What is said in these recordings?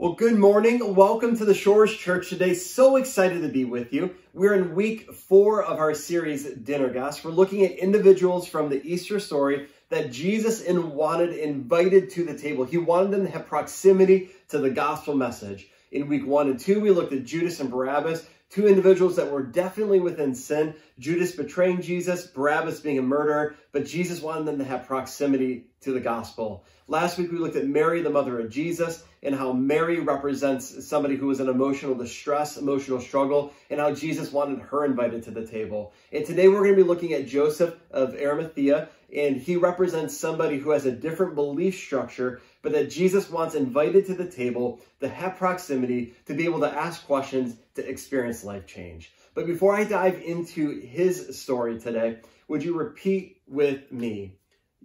Well, good morning. Welcome to the Shores Church today. So excited to be with you. We're in week four of our series, Dinner Guests. We're looking at individuals from the Easter story that Jesus wanted invited to the table. He wanted them to have proximity to the gospel message. In week one and two, we looked at Judas and Barabbas, two individuals that were definitely within sin. Judas betraying Jesus, Barabbas being a murderer, but Jesus wanted them to have proximity to the gospel. Last week, we looked at Mary, the mother of Jesus, and how Mary represents somebody who was in emotional distress, emotional struggle, and how Jesus wanted her invited to the table. And today, we're going to be looking at Joseph of Arimathea, and he represents somebody who has a different belief structure, but that Jesus wants invited to the table to have proximity, to be able to ask questions, to experience life change. But before I dive into his story today, would you repeat with me,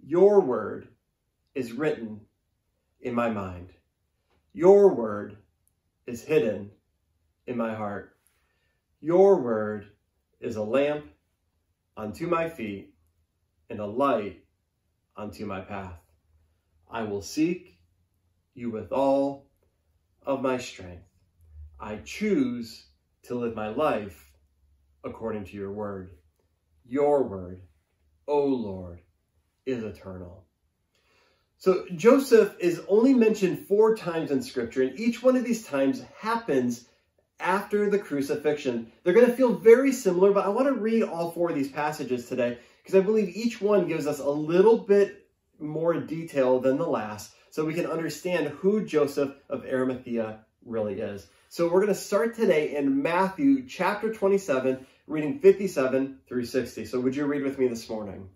your word is written in my mind. Your word is hidden in my heart. Your word is a lamp unto my feet and a light unto my path. I will seek you with all of my strength. I choose to live my life according to your word. Your word, O Lord, is eternal. So Joseph is only mentioned four times in scripture, and each one of these times happens after the crucifixion. They're going to feel very similar, but I want to read all four of these passages today because I believe each one gives us a little bit more detail than the last so we can understand who Joseph of Arimathea really is. So we're going to start today in Matthew chapter 27, reading 57 through 60. So would you read with me this morning?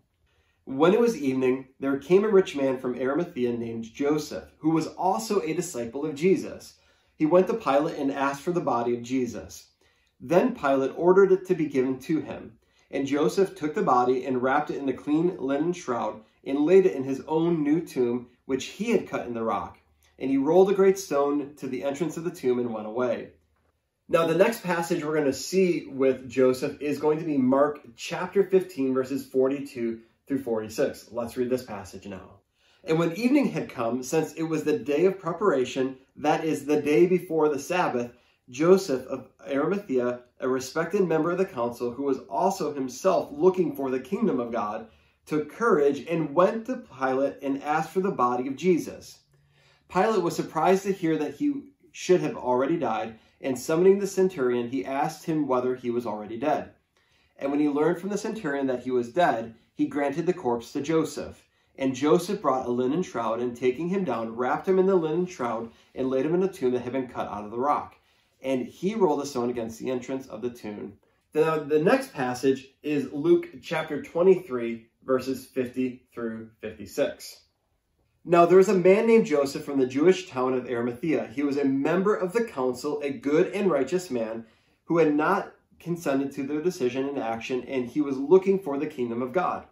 When it was evening, there came a rich man from Arimathea named Joseph, who was also a disciple of Jesus. He went to Pilate and asked for the body of Jesus. Then Pilate ordered it to be given to him. And Joseph took the body and wrapped it in a clean linen shroud and laid it in his own new tomb, which he had cut in the rock. And he rolled a great stone to the entrance of the tomb and went away. Now, the next passage we're going to see with Joseph is going to be Mark chapter 15, verses 42 through 46. Let's read this passage now. And when evening had come, since it was the day of preparation, that is the day before the Sabbath, Joseph of Arimathea, a respected member of the council, who was also himself looking for the kingdom of God, took courage and went to Pilate and asked for the body of Jesus. Pilate was surprised to hear that he should have already died, and summoning the centurion, he asked him whether he was already dead. And when he learned from the centurion that he was dead, he granted the corpse to Joseph. And Joseph brought a linen shroud, and taking him down, wrapped him in the linen shroud, and laid him in a tomb that had been cut out of the rock. And he rolled a stone against the entrance of the tomb. Now, the next passage is Luke chapter 23, verses 50 through 56. Now, there was a man named Joseph from the Jewish town of Arimathea. He was a member of the council, a good and righteous man, who had not consented to their decision and action, and he was looking for the kingdom of God.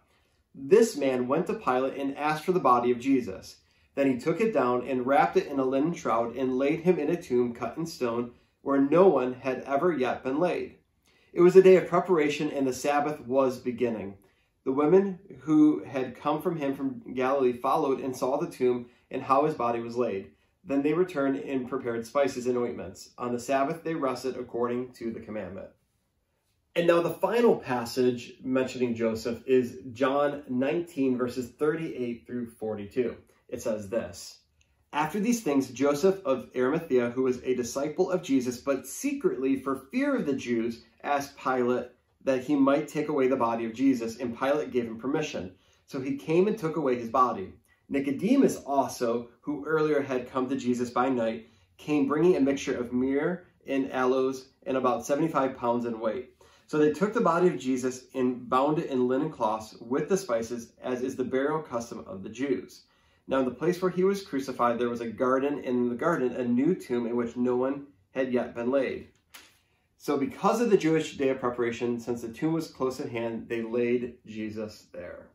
This man went to Pilate and asked for the body of Jesus. Then he took it down and wrapped it in a linen shroud and laid him in a tomb cut in stone where no one had ever yet been laid. It was a day of preparation and the Sabbath was beginning. The women who had come from him from Galilee followed and saw the tomb and how his body was laid. Then they returned and prepared spices and ointments. On the Sabbath they rested according to the commandment. And now the final passage mentioning Joseph is John 19, verses 38 through 42. It says this After these things, Joseph of Arimathea, who was a disciple of Jesus, but secretly for fear of the Jews, asked Pilate that he might take away the body of Jesus, and Pilate gave him permission. So he came and took away his body. Nicodemus also, who earlier had come to Jesus by night, came bringing a mixture of myrrh and aloes and about 75 pounds in weight. So they took the body of Jesus and bound it in linen cloths with the spices, as is the burial custom of the Jews. Now, in the place where he was crucified, there was a garden, and in the garden, a new tomb in which no one had yet been laid. So, because of the Jewish day of preparation, since the tomb was close at hand, they laid Jesus there.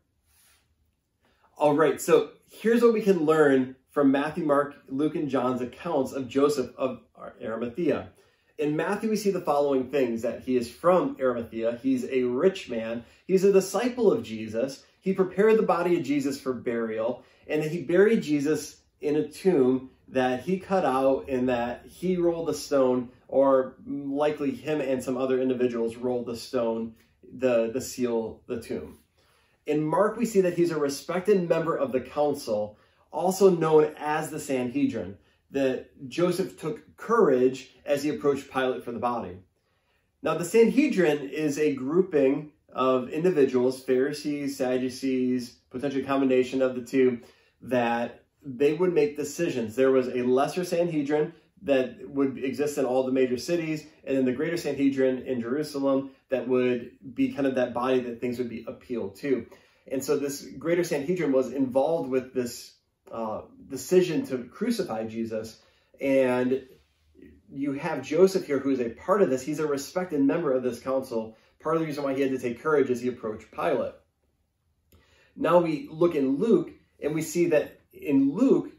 All right, so here's what we can learn from Matthew, Mark, Luke, and John's accounts of Joseph of Arimathea. In Matthew, we see the following things that he is from Arimathea, he's a rich man, he's a disciple of Jesus, he prepared the body of Jesus for burial, and he buried Jesus in a tomb that he cut out and that he rolled the stone, or likely him and some other individuals rolled the stone, the, the seal, the tomb. In Mark, we see that he's a respected member of the council, also known as the Sanhedrin, that Joseph took courage as he approached Pilate for the body. Now, the Sanhedrin is a grouping of individuals, Pharisees, Sadducees, potential combination of the two, that they would make decisions. There was a lesser Sanhedrin that would exist in all the major cities, and then the greater Sanhedrin in Jerusalem that would be kind of that body that things would be appealed to. And so this greater Sanhedrin was involved with this uh, decision to crucify Jesus. And you have Joseph here, who is a part of this. He's a respected member of this council. Part of the reason why he had to take courage as he approached Pilate. Now we look in Luke, and we see that in Luke,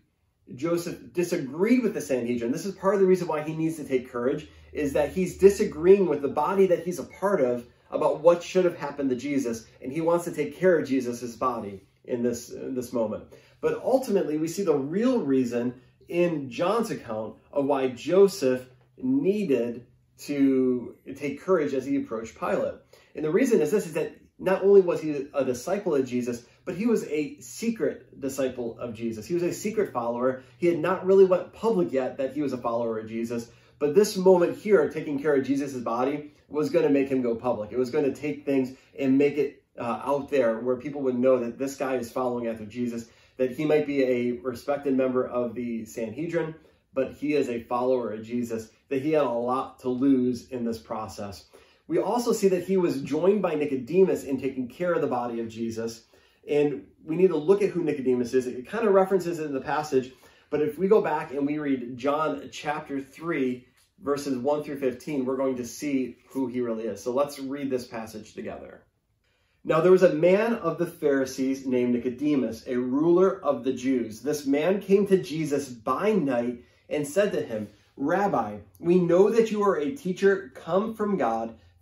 Joseph disagreed with the Sanhedrin. This is part of the reason why he needs to take courage, is that he's disagreeing with the body that he's a part of about what should have happened to Jesus, and he wants to take care of Jesus' body in this, in this moment. But ultimately, we see the real reason in John's account of why Joseph needed to take courage as he approached Pilate. And the reason is this, is that not only was he a disciple of Jesus, but he was a secret disciple of Jesus. He was a secret follower. He had not really went public yet that he was a follower of Jesus. But this moment here, taking care of Jesus' body, was going to make him go public. It was going to take things and make it uh, out there where people would know that this guy is following after Jesus, that he might be a respected member of the Sanhedrin, but he is a follower of Jesus, that he had a lot to lose in this process. We also see that he was joined by Nicodemus in taking care of the body of Jesus. And we need to look at who Nicodemus is. It kind of references it in the passage, but if we go back and we read John chapter 3, verses 1 through 15, we're going to see who he really is. So let's read this passage together. Now there was a man of the Pharisees named Nicodemus, a ruler of the Jews. This man came to Jesus by night and said to him, Rabbi, we know that you are a teacher come from God,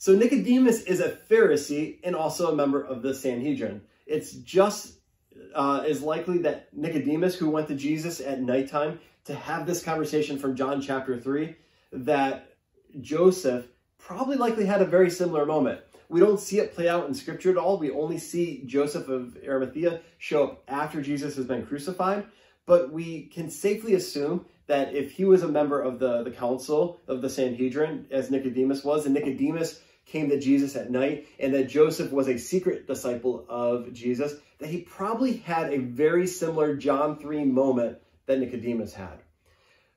So Nicodemus is a Pharisee and also a member of the Sanhedrin. It's just uh, is likely that Nicodemus, who went to Jesus at nighttime to have this conversation from John chapter 3, that Joseph probably likely had a very similar moment. We don't see it play out in scripture at all. We only see Joseph of Arimathea show up after Jesus has been crucified. But we can safely assume that if he was a member of the, the council of the Sanhedrin, as Nicodemus was, and Nicodemus came to Jesus at night, and that Joseph was a secret disciple of Jesus, that he probably had a very similar John 3 moment that Nicodemus had.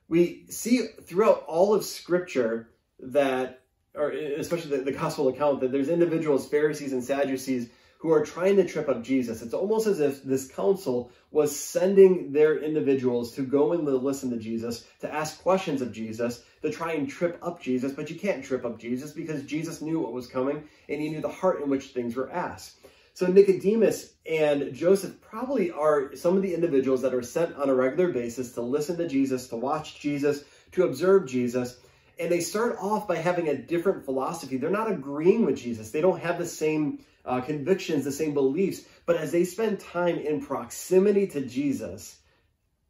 We see throughout all of Scripture that, or especially the, the gospel account, that there's individuals, Pharisees and Sadducees, who are trying to trip up Jesus. It's almost as if this council was sending their individuals to go and listen to Jesus, to ask questions of Jesus, to try and trip up Jesus, but you can't trip up Jesus because Jesus knew what was coming and he knew the heart in which things were asked. So Nicodemus and Joseph probably are some of the individuals that are sent on a regular basis to listen to Jesus, to watch Jesus, to observe Jesus. And they start off by having a different philosophy. They're not agreeing with Jesus. They don't have the same uh, convictions, the same beliefs. But as they spend time in proximity to Jesus,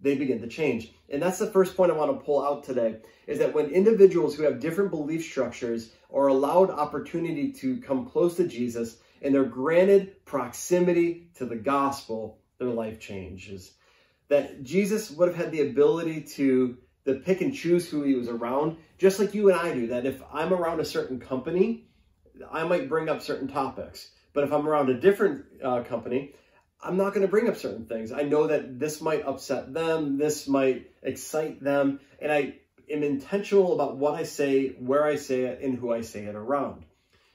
they begin to change. And that's the first point I want to pull out today is that when individuals who have different belief structures are allowed opportunity to come close to Jesus and they're granted proximity to the gospel, their life changes. That Jesus would have had the ability to, to pick and choose who he was around, just like you and I do. That if I'm around a certain company, I might bring up certain topics. But if I'm around a different uh, company, I'm not going to bring up certain things. I know that this might upset them, this might excite them, and I am intentional about what I say, where I say it, and who I say it around.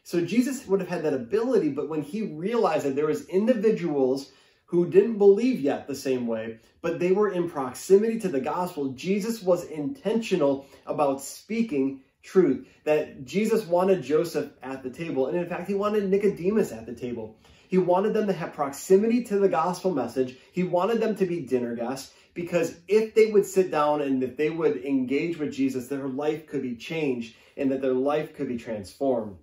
So Jesus would have had that ability, but when he realized that there was individuals who didn't believe yet the same way, but they were in proximity to the gospel, Jesus was intentional about speaking truth. That Jesus wanted Joseph at the table, and in fact, he wanted Nicodemus at the table. He wanted them to have proximity to the gospel message. He wanted them to be dinner guests because if they would sit down and if they would engage with Jesus, their life could be changed and that their life could be transformed.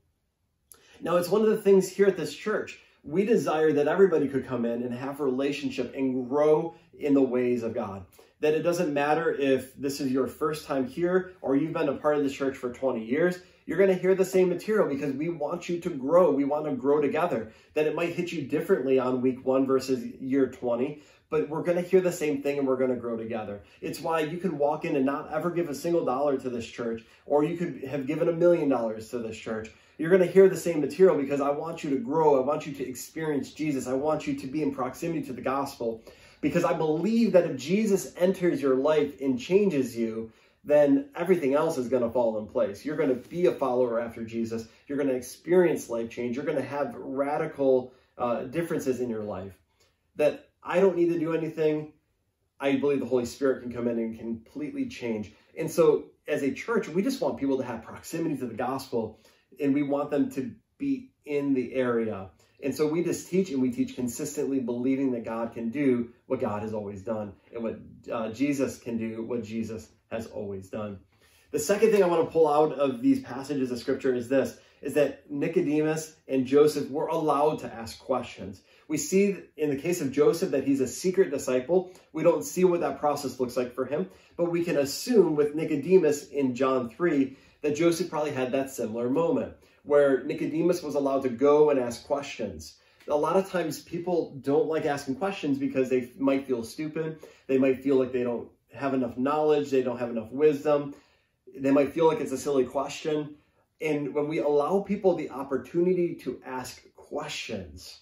Now, it's one of the things here at this church. We desire that everybody could come in and have a relationship and grow in the ways of God. That it doesn't matter if this is your first time here or you've been a part of the church for 20 years you're going to hear the same material because we want you to grow. We want to grow together. That it might hit you differently on week one versus year 20, but we're going to hear the same thing and we're going to grow together. It's why you could walk in and not ever give a single dollar to this church, or you could have given a million dollars to this church. You're going to hear the same material because I want you to grow. I want you to experience Jesus. I want you to be in proximity to the gospel because I believe that if Jesus enters your life and changes you, then everything else is going to fall in place. You're going to be a follower after Jesus. You're going to experience life change. You're going to have radical uh, differences in your life. That I don't need to do anything. I believe the Holy Spirit can come in and completely change. And so, as a church, we just want people to have proximity to the gospel and we want them to be in the area. And so we just teach and we teach consistently, believing that God can do what God has always done and what uh, Jesus can do, what Jesus has always done. The second thing I want to pull out of these passages of scripture is this, is that Nicodemus and Joseph were allowed to ask questions. We see in the case of Joseph that he's a secret disciple. We don't see what that process looks like for him, but we can assume with Nicodemus in John 3 that Joseph probably had that similar moment where Nicodemus was allowed to go and ask questions. A lot of times people don't like asking questions because they might feel stupid. They might feel like they don't have enough knowledge, they don't have enough wisdom. They might feel like it's a silly question. And when we allow people the opportunity to ask questions,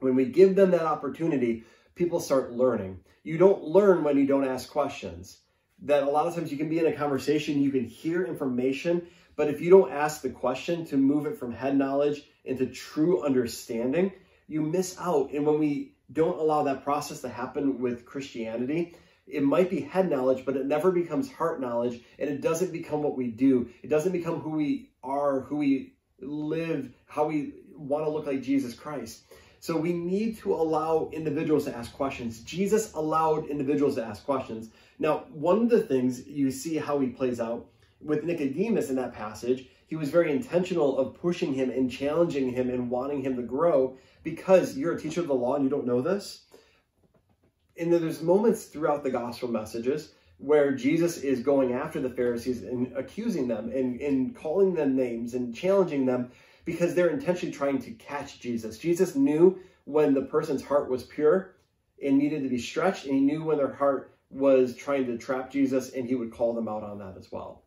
when we give them that opportunity, people start learning. You don't learn when you don't ask questions. That a lot of times you can be in a conversation, you can hear information, but if you don't ask the question to move it from head knowledge into true understanding, you miss out. And when we don't allow that process to happen with Christianity, it might be head knowledge, but it never becomes heart knowledge, and it doesn't become what we do. It doesn't become who we are, who we live, how we want to look like Jesus Christ. So we need to allow individuals to ask questions. Jesus allowed individuals to ask questions. Now, one of the things you see how he plays out with Nicodemus in that passage, he was very intentional of pushing him and challenging him and wanting him to grow because you're a teacher of the law and you don't know this and there's moments throughout the gospel messages where Jesus is going after the Pharisees and accusing them and, and calling them names and challenging them because they're intentionally trying to catch Jesus. Jesus knew when the person's heart was pure and needed to be stretched, and he knew when their heart was trying to trap Jesus, and he would call them out on that as well.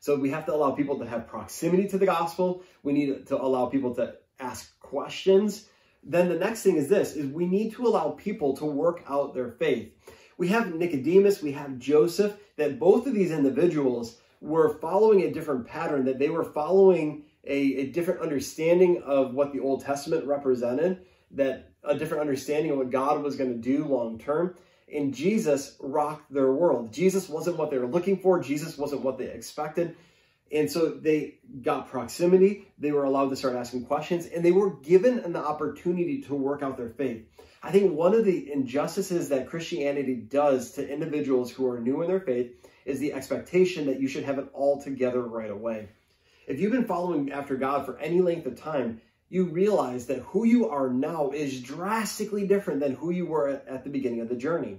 So we have to allow people to have proximity to the gospel. We need to allow people to ask questions then the next thing is this, is we need to allow people to work out their faith. We have Nicodemus, we have Joseph, that both of these individuals were following a different pattern, that they were following a, a different understanding of what the Old Testament represented, that a different understanding of what God was going to do long term. And Jesus rocked their world. Jesus wasn't what they were looking for. Jesus wasn't what they expected. And so they got proximity, they were allowed to start asking questions, and they were given an opportunity to work out their faith. I think one of the injustices that Christianity does to individuals who are new in their faith is the expectation that you should have it all together right away. If you've been following after God for any length of time, you realize that who you are now is drastically different than who you were at, at the beginning of the journey.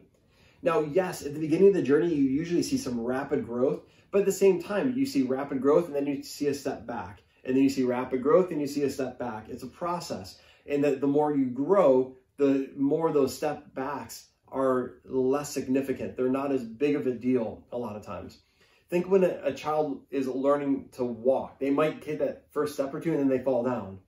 Now, yes, at the beginning of the journey, you usually see some rapid growth, but at the same time, you see rapid growth and then you see a step back. And then you see rapid growth and you see a step back. It's a process. And that the more you grow, the more those step backs are less significant. They're not as big of a deal a lot of times. Think when a, a child is learning to walk, they might take that first step or two and then they fall down.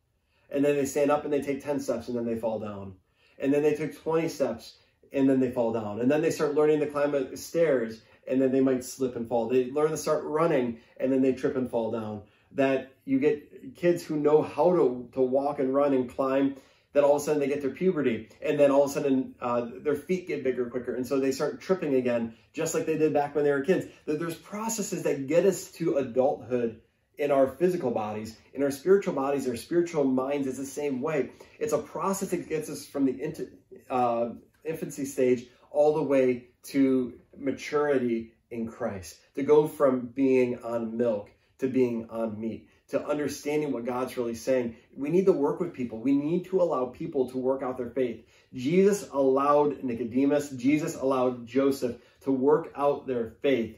And then they stand up and they take 10 steps and then they fall down. And then they took 20 steps and then they fall down. And then they start learning to climb stairs and then they might slip and fall. They learn to start running and then they trip and fall down. That you get kids who know how to, to walk and run and climb, that all of a sudden they get their puberty and then all of a sudden uh, their feet get bigger quicker. And so they start tripping again, just like they did back when they were kids. That there's processes that get us to adulthood in our physical bodies, in our spiritual bodies, our spiritual minds It's the same way. It's a process that gets us from the uh, infancy stage all the way to maturity in Christ, to go from being on milk to being on meat, to understanding what God's really saying. We need to work with people. We need to allow people to work out their faith. Jesus allowed Nicodemus, Jesus allowed Joseph to work out their faith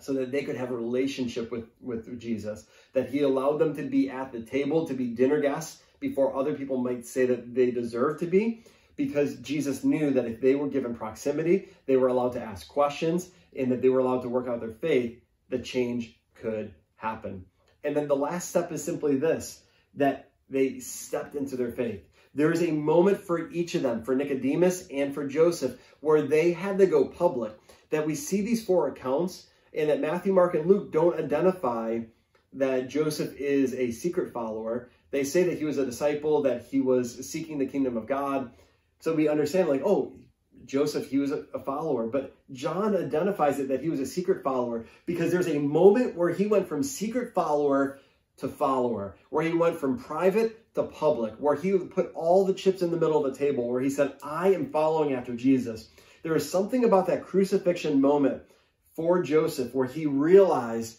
so that they could have a relationship with, with Jesus, that he allowed them to be at the table, to be dinner guests before other people might say that they deserve to be, because Jesus knew that if they were given proximity, they were allowed to ask questions, and that they were allowed to work out their faith, the change could happen. And then the last step is simply this, that they stepped into their faith. There is a moment for each of them, for Nicodemus and for Joseph, where they had to go public. That we see these four accounts and that Matthew, Mark, and Luke don't identify that Joseph is a secret follower. They say that he was a disciple, that he was seeking the kingdom of God. So we understand, like, oh, Joseph, he was a, follower. But John identifies it that he was a secret follower because there's a moment where he went from secret follower to follower, where he went from private to public, where he put all the chips in the middle of the table, where he said, I am following after Jesus. There is something about that crucifixion moment for Joseph where he realized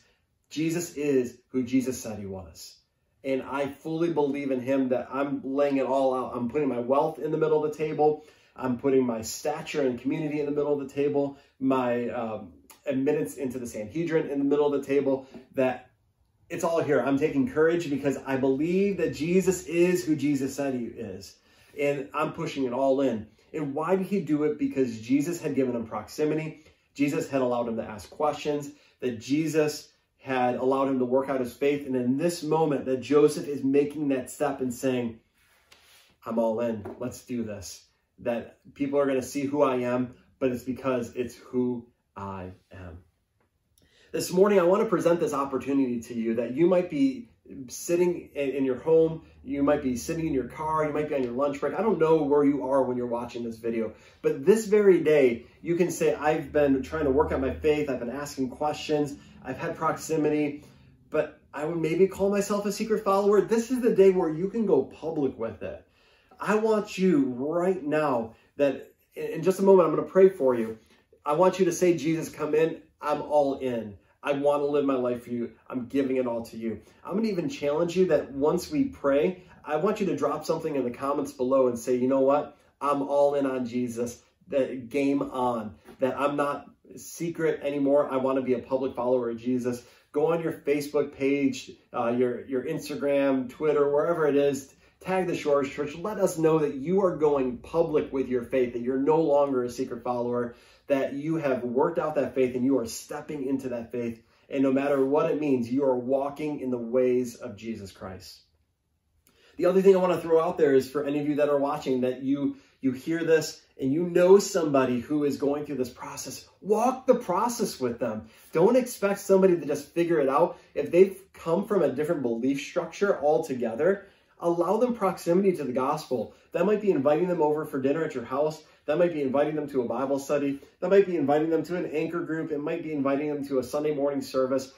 Jesus is who Jesus said he was. And I fully believe in him that I'm laying it all out. I'm putting my wealth in the middle of the table. I'm putting my stature and community in the middle of the table, my um, admittance into the Sanhedrin in the middle of the table, that it's all here. I'm taking courage because I believe that Jesus is who Jesus said he is. And I'm pushing it all in. And why did he do it? Because Jesus had given him proximity. Jesus had allowed him to ask questions, that Jesus had allowed him to work out his faith. And in this moment, that Joseph is making that step and saying, I'm all in. Let's do this. That people are going to see who I am, but it's because it's who I am. This morning, I want to present this opportunity to you that you might be sitting in your home, you might be sitting in your car, you might be on your lunch break. I don't know where you are when you're watching this video, but this very day, you can say, I've been trying to work out my faith, I've been asking questions, I've had proximity, but I would maybe call myself a secret follower. This is the day where you can go public with it. I want you right now that in just a moment, I'm going to pray for you. I want you to say, Jesus, come in. I'm all in. I want to live my life for you. I'm giving it all to you. I'm going to even challenge you that once we pray, I want you to drop something in the comments below and say, you know what? I'm all in on Jesus. The game on. That I'm not secret anymore. I want to be a public follower of Jesus. Go on your Facebook page, uh, your, your Instagram, Twitter, wherever it is. Tag the Shores Church. Let us know that you are going public with your faith, that you're no longer a secret follower, that you have worked out that faith and you are stepping into that faith. And no matter what it means, you are walking in the ways of Jesus Christ. The other thing I want to throw out there is for any of you that are watching that you you hear this and you know somebody who is going through this process, walk the process with them. Don't expect somebody to just figure it out. If they've come from a different belief structure altogether, allow them proximity to the gospel. That might be inviting them over for dinner at your house. That might be inviting them to a Bible study. That might be inviting them to an anchor group. It might be inviting them to a Sunday morning service.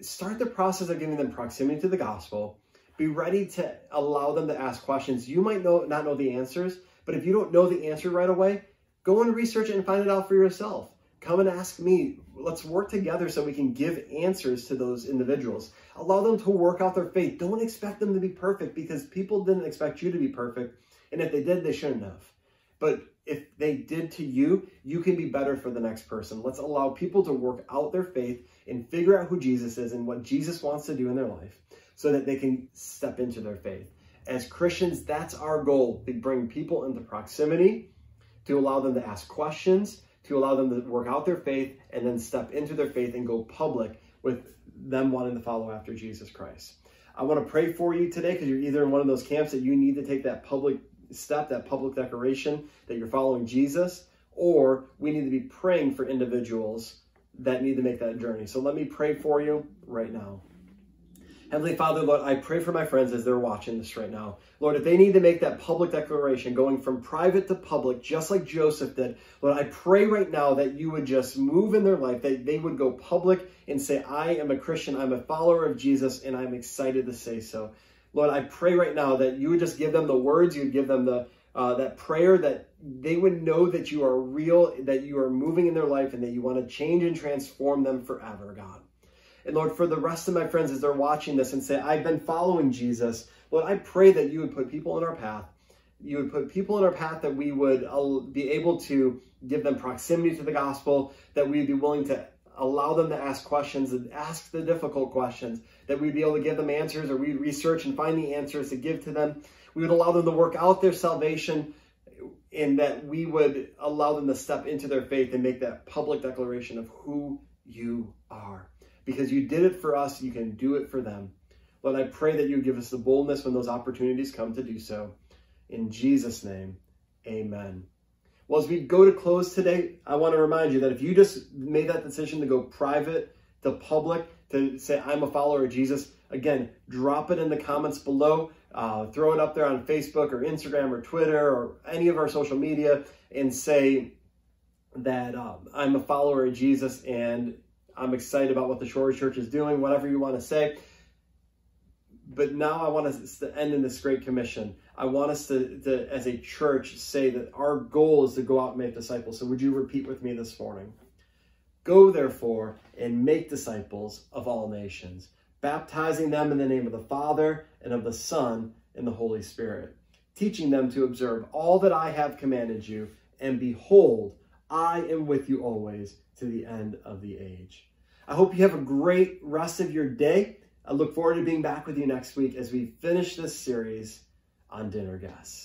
Start the process of giving them proximity to the gospel. Be ready to allow them to ask questions. You might know, not know the answers, but if you don't know the answer right away, go and research it and find it out for yourself. Come and ask me. Let's work together so we can give answers to those individuals. Allow them to work out their faith. Don't expect them to be perfect because people didn't expect you to be perfect. And if they did, they shouldn't have. But if they did to you, you can be better for the next person. Let's allow people to work out their faith and figure out who Jesus is and what Jesus wants to do in their life so that they can step into their faith. As Christians, that's our goal to bring people into proximity, to allow them to ask questions, to allow them to work out their faith, and then step into their faith and go public with them wanting to follow after Jesus Christ. I want to pray for you today because you're either in one of those camps that you need to take that public step, that public declaration that you're following Jesus, or we need to be praying for individuals that need to make that journey. So let me pray for you right now. Heavenly Father, Lord, I pray for my friends as they're watching this right now. Lord, if they need to make that public declaration, going from private to public, just like Joseph did, Lord, I pray right now that you would just move in their life, that they would go public and say, I am a Christian, I'm a follower of Jesus, and I'm excited to say so. Lord, I pray right now that you would just give them the words, you would give them the uh, that prayer that they would know that you are real, that you are moving in their life, and that you want to change and transform them forever, God. And Lord, for the rest of my friends as they're watching this and say, I've been following Jesus, Lord, I pray that you would put people in our path. You would put people in our path that we would uh, be able to give them proximity to the gospel, that we'd be willing to allow them to ask questions and ask the difficult questions, that we'd be able to give them answers or we'd research and find the answers to give to them. We would allow them to work out their salvation and that we would allow them to step into their faith and make that public declaration of who you are because you did it for us, you can do it for them. Lord, I pray that you give us the boldness when those opportunities come to do so. In Jesus' name, amen. Well, as we go to close today, I want to remind you that if you just made that decision to go private to public, to say, I'm a follower of Jesus, again, drop it in the comments below. Uh, throw it up there on Facebook or Instagram or Twitter or any of our social media and say that um, I'm a follower of Jesus and I'm excited about what the Shores Church is doing, whatever you want to say. But now I want us to end in this great commission. I want us to, to, as a church, say that our goal is to go out and make disciples. So would you repeat with me this morning? Go, therefore, and make disciples of all nations, baptizing them in the name of the Father, and of the Son, and the Holy Spirit, teaching them to observe all that I have commanded you. And behold, I am with you always to the end of the age. I hope you have a great rest of your day. I look forward to being back with you next week as we finish this series on dinner guests.